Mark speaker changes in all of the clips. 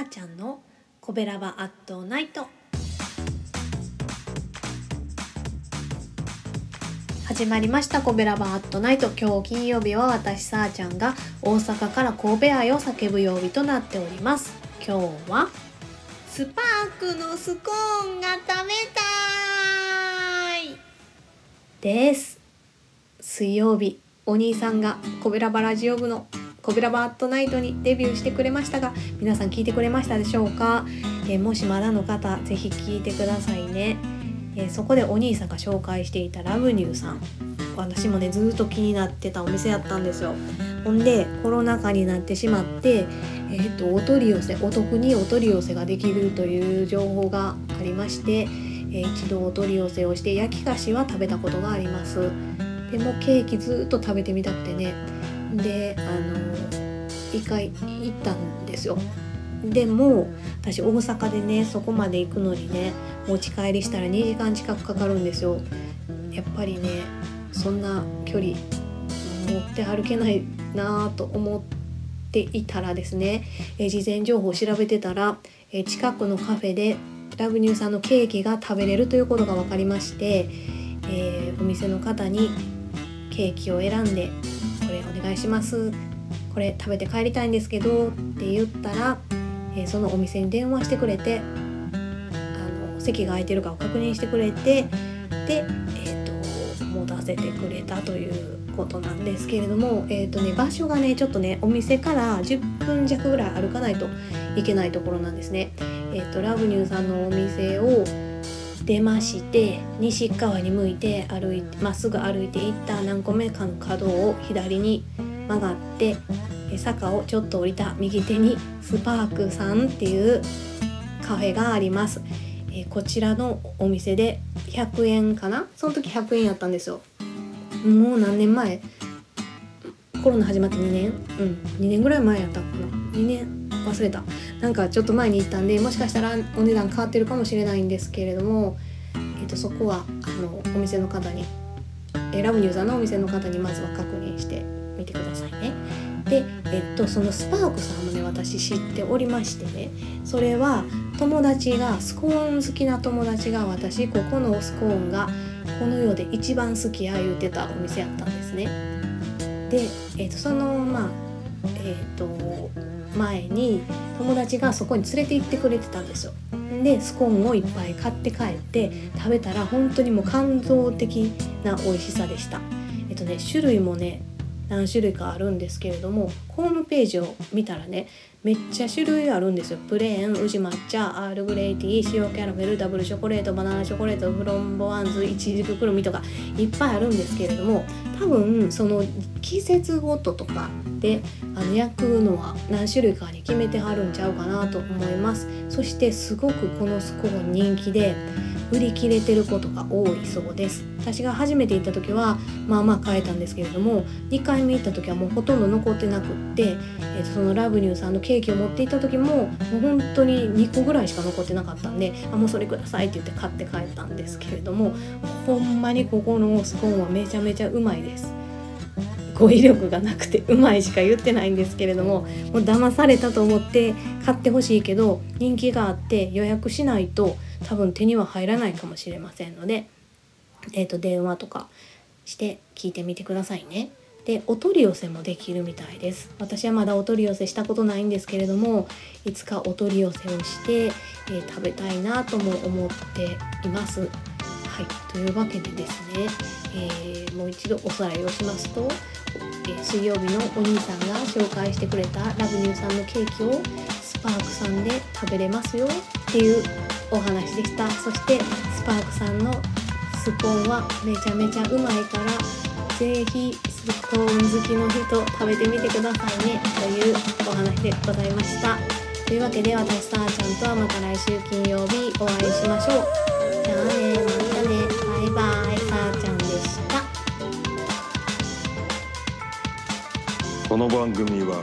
Speaker 1: ーちゃんのコベラバアットナイト始まりました。コベラバアットナイト今日金曜日は私さーちゃんが大阪から神戸愛を叫ぶ曜日となっております。今日はスパークのスコーンが食べたい。です。水曜日お兄さんがコベラバラジオ部のコベラバットナイトにデビューしてくれましたが皆さん聞いてくれましたでしょうか、えー、もしまだの方ぜひ聞いてくださいね、えー、そこでお兄さんが紹介していたラブニューさん。私もねずっと気になってたお店やったんですよ。ほんでコロナ禍になってしまってえーと、お取り寄せお得にお取り寄せができるという情報がありまして、えー、一度お取り寄せをして焼き菓子は食べたことがあります。でもケーキずっと食べてみたくてねであの一回行ったんですよ。でも私大阪でねそこまで行くのにね持ち帰りしたら2時間近くかかるんですよ。やっぱりねそんな距離持って歩けないなと思っていたらですね、え事前情報を調べてたら、え近くのカフェでラブニューさんのケーキが食べれるということが分かりまして、えー、お店の方にケーキを選んでこれお願いしますこれ食べて帰りたいんですけどって言ったら、えー、そのお店に電話してくれてあの席が空いてるかを確認してくれてで、えーと、持たせてくれたということなんですけれども、えーとね、場所がねちょっとねお店から10分弱ぐらい歩かないといけないところなんですね。えーとラブニューさんのお店を出まして西側に向いて歩いてまっすぐ歩いていった何個目かの角を左に曲がって坂をちょっと降りた右手にスパークさんっていうカフェがあります、えこちらのお店で100円かな？その時100円やったんですよ。もう何年前？コロナ始まって2年？うん。2年ぐらい前やったかな。2年？忘れた。なんかちょっと前に行ったんでもしかしたらお値段変わってるかもしれないんですけれども、えー、とそこはあのお店の方に、えラブニューザーのお店の方にまずは確認してみてくださいね。で、えっと、そのスパークさんもね私知っておりましてねそれは友達がスコーン好きな友達が私ここのスコーンがこの世で一番好きや言うてたお店やったんですね。で、えっと、そのまあえっと前に友達がそこに連れて行ってくれてたんですよ。でスコーンをいっぱい買って帰って食べたら本当にもう感動的な美味しさでした。えっとね種類もね何種類かあるんですけれどもホームページを見たらねめっちゃ種類あるんですよ。プレーン宇治抹茶アールグレイティー塩キャラメルダブルショコレートバナナチョコレートフロンボワンズイチジクくるみとかいっぱいあるんですけれども多分その季節ごととかであの焼くのは何種類かに決めてはるんちゃうかなと思います。そしてすごくこのスコーン人気で売り切れてることが多いそうです。私が初めて行った時はまあまあ買えたんですけれども2回目行った時はもうほとんど残ってなくって、えー、とそのラブニューさんのケーキを持って行った時ももう本当に2個ぐらいしか残ってなかったんであもうそれくださいって言って買って帰ったんですけれどもほんまにここのスコーンはめちゃめちゃうまいです。語彙力がなくてうまいしか言ってないんですけれどももう騙されたと思って買ってほしいけど人気があって予約しないと多分手には入らないかもしれませんので、えー、と電話とかして聞いてみてくださいね。でお取り寄せもできるみたいです私はまだお取り寄せしたことないんですけれどもいつかお取り寄せをして、えー、食べたいなとも思っていますはいというわけでですね、えー、もう一度おさらいをしますと、えー、水曜日のお兄さんが紹介してくれたラブニューさんのケーキをスパークさんで食べれますよっていうお話でした。そしてスパークさんのスコーンはめちゃめちゃうまいから是非スコーン好きの人食べてみてくださいね。というお話でございました。というわけで私さーちゃんとはまた来週金曜日お会いしましょう。じゃあねまたね。バイバイさーちゃんでした。
Speaker 2: この番組は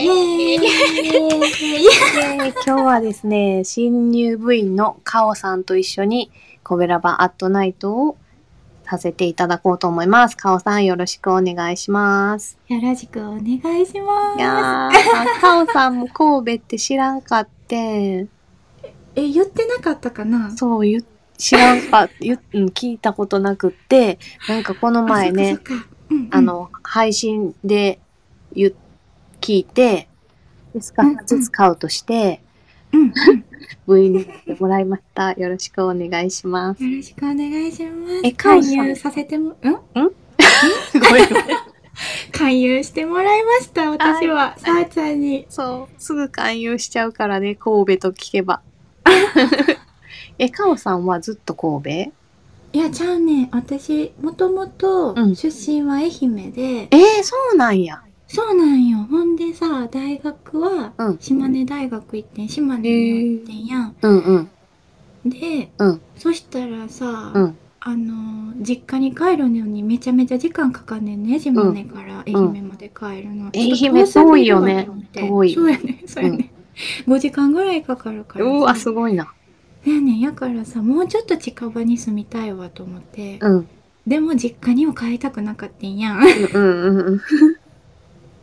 Speaker 3: イエーイ
Speaker 4: 今日はですね、新入部員のカオさんと一緒にコベラバアットナイトをさせていただこうと思います。カオさんよろしくお願いします。
Speaker 3: よろしくお願いします。
Speaker 4: いやー、カオさんも神戸って知らんかって、
Speaker 3: え、言ってなかったかな
Speaker 4: そう知らんか、うん、聞いたことなくって、なんかこの前ね、
Speaker 3: あそっかそっかうんうん
Speaker 4: あ、の、配信で言っ聞いて、ですか
Speaker 3: うんうん
Speaker 4: らずスカウトして、
Speaker 3: うんうん
Speaker 4: 部員になってもらいました。よろしくお願いします。
Speaker 3: よろしくお願いします。
Speaker 4: え
Speaker 3: 勧誘させても、ん
Speaker 4: ごめんごめん。
Speaker 3: 勧誘してもらいました、私は。さあちゃんに。
Speaker 4: そう、すぐ勧誘しちゃうからね、神戸と聞けば。え、かおさんはずっと神戸？
Speaker 3: いや、ちゃうね。私、もともと
Speaker 4: うん
Speaker 3: 出身は愛媛で、
Speaker 4: えー、そうなんや。
Speaker 3: そうなんよ。ほんでさ、大学は
Speaker 4: うん。
Speaker 3: 島根大学行ってん、島根に行ってんやん。
Speaker 4: うんうん。
Speaker 3: で、
Speaker 4: うん。
Speaker 3: そしたらさ、
Speaker 4: うん。
Speaker 3: あのー実家に帰るのにめちゃめちゃ時間かかんねんね。島根から愛媛まで帰るの、
Speaker 4: 愛媛
Speaker 3: ちょっとすぎるわ
Speaker 4: 遠いよね。遠い。
Speaker 3: そうやね。そうやね、5時間ぐらいかかるからさ。
Speaker 4: うわ、すごいな。
Speaker 3: だよねやからさもうちょっと近場に住みたいわと思って、
Speaker 4: うん。
Speaker 3: でも実家には帰りたくなかったんやん
Speaker 4: うんうんうん。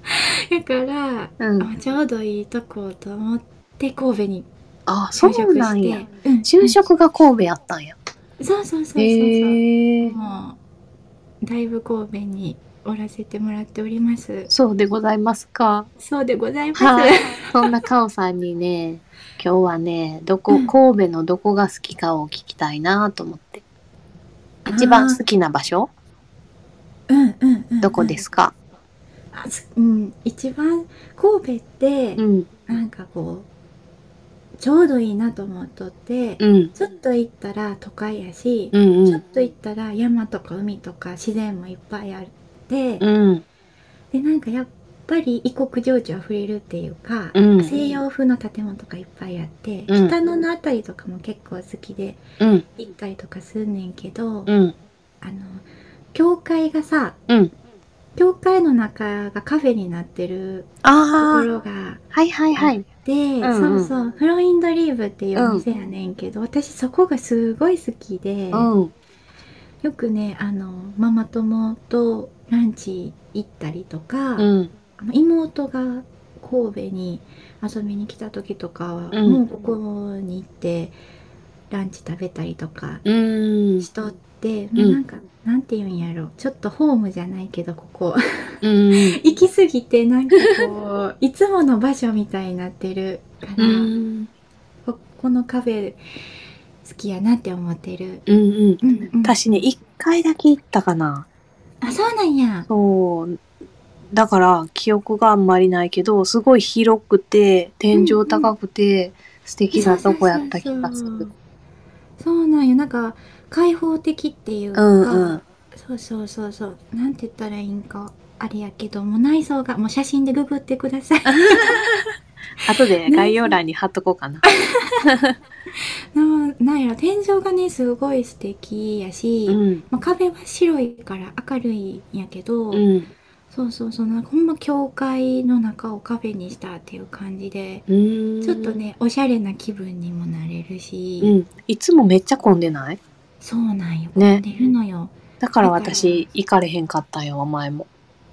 Speaker 3: だから、
Speaker 4: うん。
Speaker 3: あちょうどいいとこと思って神戸に
Speaker 4: あ、そ
Speaker 3: 就職
Speaker 4: うなんや
Speaker 3: して。うん
Speaker 4: 就職が神戸やったんや。
Speaker 3: そうそうそうそうそう、
Speaker 4: へえ。
Speaker 3: もうだいぶ神戸におらせてもらっております
Speaker 4: そうでございますか。
Speaker 3: そうでございます、
Speaker 4: はい。そんなかおさんにね、今日はね、どこ、
Speaker 3: うん
Speaker 4: 神戸のどこが好きかを聞きたいなと思って。一番好きな場所？
Speaker 3: うんうんうんうん
Speaker 4: どこですか？
Speaker 3: あすうん一番神戸って
Speaker 4: うん。
Speaker 3: なんかこうちょうどいいなと思っとって、
Speaker 4: うん。
Speaker 3: ちょっと行ったら都会やし、
Speaker 4: うんうん。
Speaker 3: ちょっと行ったら山とか海とか自然もいっぱいあって、
Speaker 4: うん。
Speaker 3: でなんかやっぱり異国情緒あふれるっていうか、
Speaker 4: うん
Speaker 3: 西洋風の建物とかいっぱいあって、
Speaker 4: うん
Speaker 3: 北野のあたりとかも結構好きで
Speaker 4: うん。
Speaker 3: 行ったりとかすんねんけど、
Speaker 4: うん。
Speaker 3: あの教会がさ
Speaker 4: うん。
Speaker 3: 教会の中がカフェになってると。ころが
Speaker 4: はいはいはい。
Speaker 3: で、
Speaker 4: んうん
Speaker 3: そうそうフロインドリーブっていうお店やねんけど、私そこがすごい好きで、
Speaker 4: うん。
Speaker 3: よくねあのママ友とランチ行ったりとか、
Speaker 4: うん。
Speaker 3: 妹が神戸に遊びに来た時とかは、
Speaker 4: うん
Speaker 3: もうここに行ってランチ食べたりとか
Speaker 4: うん。
Speaker 3: しとって、うなんかなんて言うんやろちょっとホームじゃないけどここ
Speaker 4: うん。
Speaker 3: 行き過ぎてなんかこういつもの場所みたいになってるから、
Speaker 4: うん。
Speaker 3: ここのカフェ好きやなって思ってる。
Speaker 4: うん。
Speaker 3: うんうん、
Speaker 4: 私ね、一回だけ行ったかな。
Speaker 3: あそうなんや。
Speaker 4: そう。だから、記憶があんまりないけど、すごい広くて、天井高くて、素敵なとこやった気がする。
Speaker 3: そうなんよなんか開放的っていうか、
Speaker 4: うんうん。
Speaker 3: そうそうそうそうなんて言ったらいいんかあれやけどもう内装がもう写真でググってください
Speaker 4: 後で概要欄に貼っとこうかな。
Speaker 3: ななんやろ天井がねすごい素敵やし、
Speaker 4: うん。
Speaker 3: まあ、壁は白いから明るいんやけど、
Speaker 4: うん。
Speaker 3: そうそうそうなんかほんま教会の中をカフェにしたっていう感じで、
Speaker 4: うん。
Speaker 3: ちょっと。ねおしゃれな気分にもなれるし、
Speaker 4: うん。いつもめっちゃ混んでない？
Speaker 3: そうなんよ
Speaker 4: ね
Speaker 3: 混んでるのよ、
Speaker 4: だから私、行かれへんかったんよ、前も。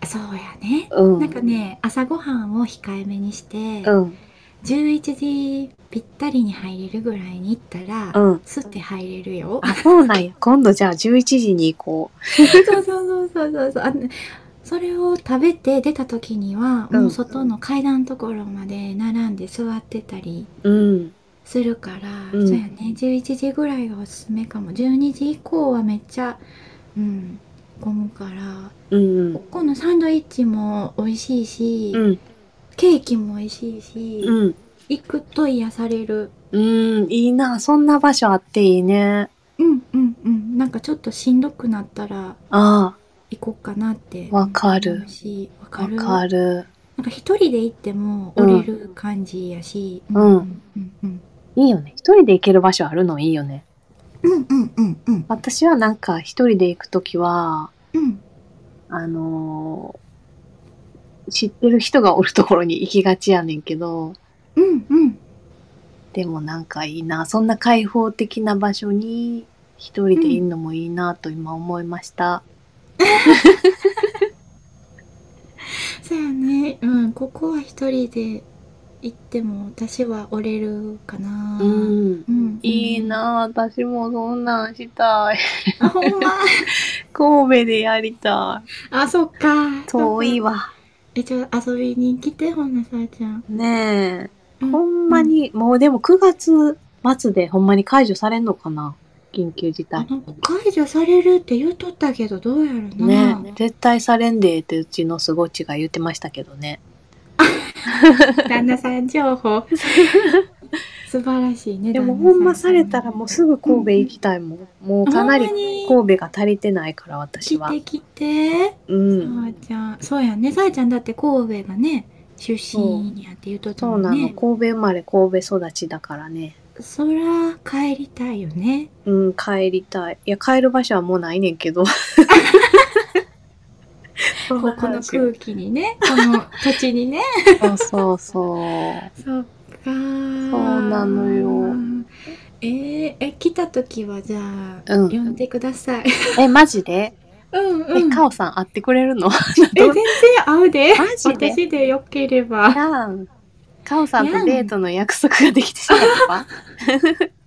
Speaker 3: そうやね、
Speaker 4: うん。
Speaker 3: なんかね朝ごはんを控えめにして、
Speaker 4: うん。
Speaker 3: 11時ぴったりに入れるぐらいに行ったら、
Speaker 4: うん。
Speaker 3: すって入れるよ。
Speaker 4: あ、そうなんや。今度じゃあ11時に行こ
Speaker 3: そうそうそうそうそうそうあのそれを食べて出た時には、
Speaker 4: うん
Speaker 3: もう外の階段のところまで並んで座ってたり。するから、
Speaker 4: うん
Speaker 3: そうやね11時ぐらいがおすすめかも12時以降はめっちゃうん混むから
Speaker 4: うん。
Speaker 3: ここのサンドイッチも美味しいし、
Speaker 4: うん。
Speaker 3: ケーキも美味しいし、
Speaker 4: うん。
Speaker 3: 行くと癒される
Speaker 4: うん。いいな。そんな場所あっていいね。
Speaker 3: うんうんうんなんかちょっとしんどくなったら
Speaker 4: あ
Speaker 3: 行こうかなって
Speaker 4: わかる
Speaker 3: わ
Speaker 4: あ、
Speaker 3: かる
Speaker 4: わかる。
Speaker 3: なんか一人で行っても折れる感じやし、
Speaker 4: うん
Speaker 3: うんうんうん
Speaker 4: いいよね。一人で行ける場所あるのいいよね。
Speaker 3: うんうんうんうん
Speaker 4: 私はなんか一人で行くときは、
Speaker 3: うん
Speaker 4: あのー知ってる人がおるところに行きがちやねんけど、
Speaker 3: うんうん
Speaker 4: でもなんかいいな。そんな開放的な場所に一人でいるのもいいなと今思いました。
Speaker 3: そうやねうんここは一人で行っても私は折れるかな
Speaker 4: うん。
Speaker 3: うん
Speaker 4: いいな私もそんなんしたい。
Speaker 3: あほんま
Speaker 4: 神戸でやりた
Speaker 3: あそっか
Speaker 4: い。遠いわ。
Speaker 3: えじゃあ遊びに来てほんなさあちゃん、
Speaker 4: ねえ。
Speaker 3: う
Speaker 4: ほんまに、もうでも9月末でほんまに解除されんのかな緊急事態。
Speaker 3: 解除されるって言うとったけどどうやろな、
Speaker 4: ね絶対されんでってうちのすごっちが言ってましたけどね。
Speaker 3: 旦那さん情報 素晴らしいね
Speaker 4: でもほんまされたらもうすぐ神戸行きたいもん。もうかなり神戸が足りてないから私は。
Speaker 3: 来て来て？
Speaker 4: うん。
Speaker 3: さあちゃんそうやねさあちゃんだって神戸がね出身やって言うとった
Speaker 4: そうなの。
Speaker 3: もんね
Speaker 4: 神戸生まれ神戸育ちだからね。
Speaker 3: そら帰りたいよね。
Speaker 4: うん、帰りたい。いや、帰る場所はもうないねんけど。
Speaker 3: ここの
Speaker 4: 話
Speaker 3: 空気にねこの土地にね。
Speaker 4: そうそうそう。
Speaker 3: そっかそう
Speaker 4: なのよ。
Speaker 3: えー、え来た時はじゃあ、
Speaker 4: うん。
Speaker 3: 呼んでください。
Speaker 4: え、マジで？
Speaker 3: うん
Speaker 4: え、カオさん会ってくれるの？
Speaker 3: え全然会うで。
Speaker 4: マジで？
Speaker 3: 私でよければ。
Speaker 4: カオさんとデートの約束ができてしまった。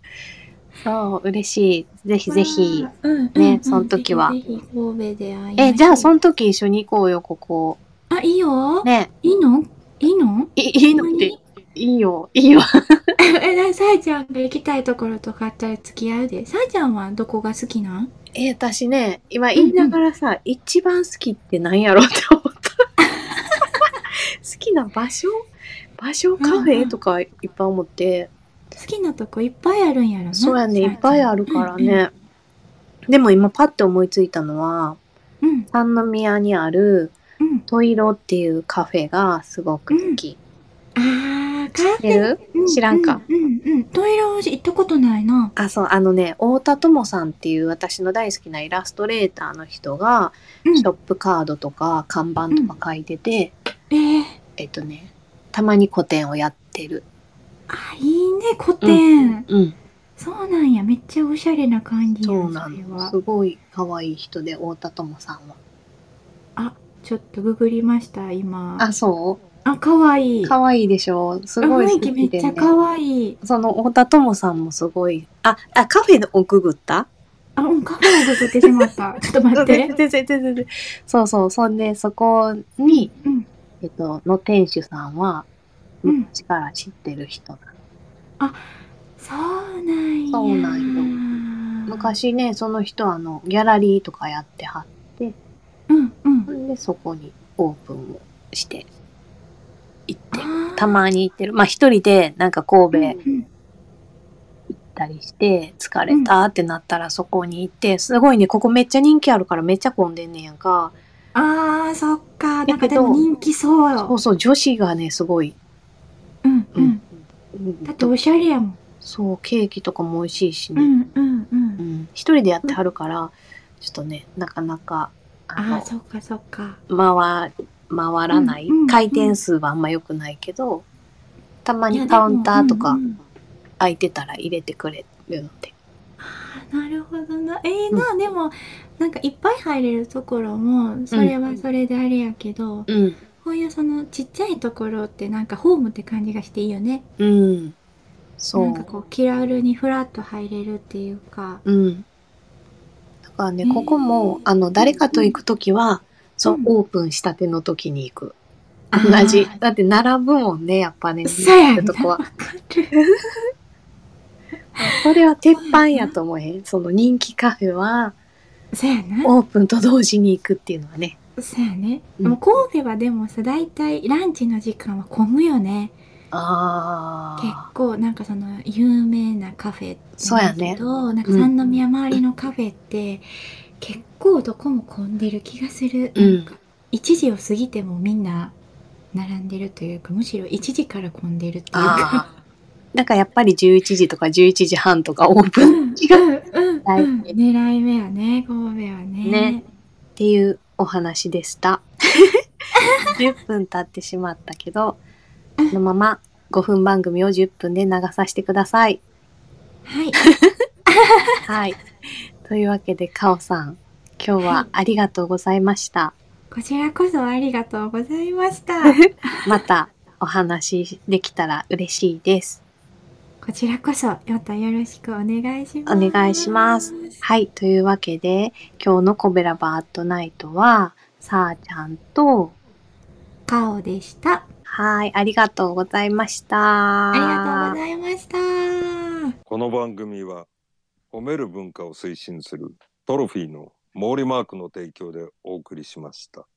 Speaker 4: そう、嬉しい。ぜひぜひ。
Speaker 3: うん。
Speaker 4: ね
Speaker 3: うん
Speaker 4: その時は。
Speaker 3: ぜひ神戸で会い
Speaker 4: え、じゃあその時一緒に行こうよ、ここ。
Speaker 3: あいいよ、
Speaker 4: ね。
Speaker 3: いいの？いいの？
Speaker 4: いいいの？って、いいよ、いいよ。
Speaker 3: えなさえちゃんが行きたいところとかあったら付き合うで。さえちゃんはどこが好きなん？
Speaker 4: え、私ね、今言いながらさ、一番好きって何やろって思った。好きな場所？場所カフ
Speaker 3: うんうん
Speaker 4: ェとかいっぱい思って。
Speaker 3: 好きなとこいっぱいあるんやろな
Speaker 4: そうやね、いっぱいあるから
Speaker 3: うんうん。
Speaker 4: ね。でも今パッて思いついたのは、
Speaker 3: うん。
Speaker 4: 三宮にある
Speaker 3: うん。
Speaker 4: トイロっていうカフェがすごく好き。
Speaker 3: あー
Speaker 4: 知ってる？
Speaker 3: う
Speaker 4: 知らんか？
Speaker 3: うんうんうん。トイレ行ったことないな。
Speaker 4: あ、そう、あのね、太田智さんっていう私の大好きなイラストレーターの人が、
Speaker 3: うん。
Speaker 4: ショップカードとか看板とか書いてて、
Speaker 3: えー、
Speaker 4: えっとね、たまに個展をやってる。
Speaker 3: あいいね古典、
Speaker 4: うん、
Speaker 3: そうなんやめっちゃおしゃれな感じや
Speaker 4: そうなの。
Speaker 3: それは
Speaker 4: すごい可愛い人で、太田智さんは。
Speaker 3: ちょっとググりました今
Speaker 4: あ、そ
Speaker 3: あ可愛いう
Speaker 4: 可愛いでしょ？すごい
Speaker 3: 雰囲気め
Speaker 4: 好きで、ね。
Speaker 3: っちゃ可愛い
Speaker 4: その太田智さんもすごい。あ、あ、カフェをくぐった？
Speaker 3: あうんカフェをググってしまったちょっと待って
Speaker 4: 全然全然全然。そうそう。そんで、そこに、
Speaker 3: うん
Speaker 4: えっと、の店主さんは、
Speaker 3: うん。
Speaker 4: 昔から知ってる人なの。
Speaker 3: そうなんや。
Speaker 4: そうなん昔ね、その人あの、ギャラリーとかやってはって、
Speaker 3: うんうん。
Speaker 4: で、そこにオープンをして、行って、たまに行ってる。まあ、一人で、なんか神戸行
Speaker 3: うん。
Speaker 4: ったりして、疲れたってなったらそこに行って、すごいね、ここめっちゃ人気あるからめっちゃ混んでんねんやんか。
Speaker 3: あーそっか。なんかでも人気そう。よ
Speaker 4: そうそう、女子がね、すごい。
Speaker 3: うんうん、
Speaker 4: うん。
Speaker 3: だっておしゃれやもん。
Speaker 4: そう、ケーキとかも美味しいしね。
Speaker 3: うんうんう
Speaker 4: うん。ん。一人でやってはるから、ちょっとね、なかなか、あ
Speaker 3: あそっかそっか。
Speaker 4: 回、回らない、回転数はあんま良くないけど、たまにカウンターとか空いてたら入れてくれるので。
Speaker 3: なるほどなええな、でもなんかいっぱい入れるところもそれはそれであれやけど、
Speaker 4: うん。
Speaker 3: こういうそのちっちゃいところってなんかホームって感じがしていいよね
Speaker 4: うん。そう。
Speaker 3: なんかこう気軽にフラッと入れるっていうか
Speaker 4: うん。だからね、
Speaker 3: へー
Speaker 4: ここも、あの、誰かと行くときは、そう
Speaker 3: うん、
Speaker 4: オープンしたての時に行く。
Speaker 3: あ
Speaker 4: 同
Speaker 3: ー
Speaker 4: じ。だって並ぶもんね、やっぱね。
Speaker 3: そうやな
Speaker 4: とこは
Speaker 3: わ。かる
Speaker 4: これは鉄板やと思えへん。その人気カフェは、
Speaker 3: そうやな。
Speaker 4: オープンと同時に行くっていうのはね。
Speaker 3: そうやね、
Speaker 4: うん。
Speaker 3: もう神戸はでもさ大体ランチの時間は混むよね。
Speaker 4: あ
Speaker 3: 結構なんかその有名なカフェ
Speaker 4: そうやね。
Speaker 3: けどなんか三宮周りのカフェって結構どこも混んでる気がする、
Speaker 4: うん。
Speaker 3: なんか1時を過ぎてもみんな並んでるというかむしろ1時から混んでるっていうか
Speaker 4: だからやっぱり11時とか11時半とかオープン。
Speaker 3: うんうんうん
Speaker 4: 狙
Speaker 3: うん、
Speaker 4: い目っ
Speaker 3: 狙い目はね神戸はね
Speaker 4: ねていうお話でした。10分経ってしまったけど、このまま5分番組を10分で流させてください。
Speaker 3: はい
Speaker 4: はい。というわけで、かおさん、今日はありがとうございました。
Speaker 3: こちらこそありがとうございました
Speaker 4: またお話できたら嬉しいです。
Speaker 3: こちらこそまたよろしくお願いします
Speaker 4: お願いしますはい。というわけで、今日のコベラバートナイトは、さあちゃんと、
Speaker 3: カオでした
Speaker 4: はい、ありがとうございました。
Speaker 3: ありがとうございました
Speaker 2: この番組は褒める文化を推進するトロフィーの毛利マークの提供でお送りしました。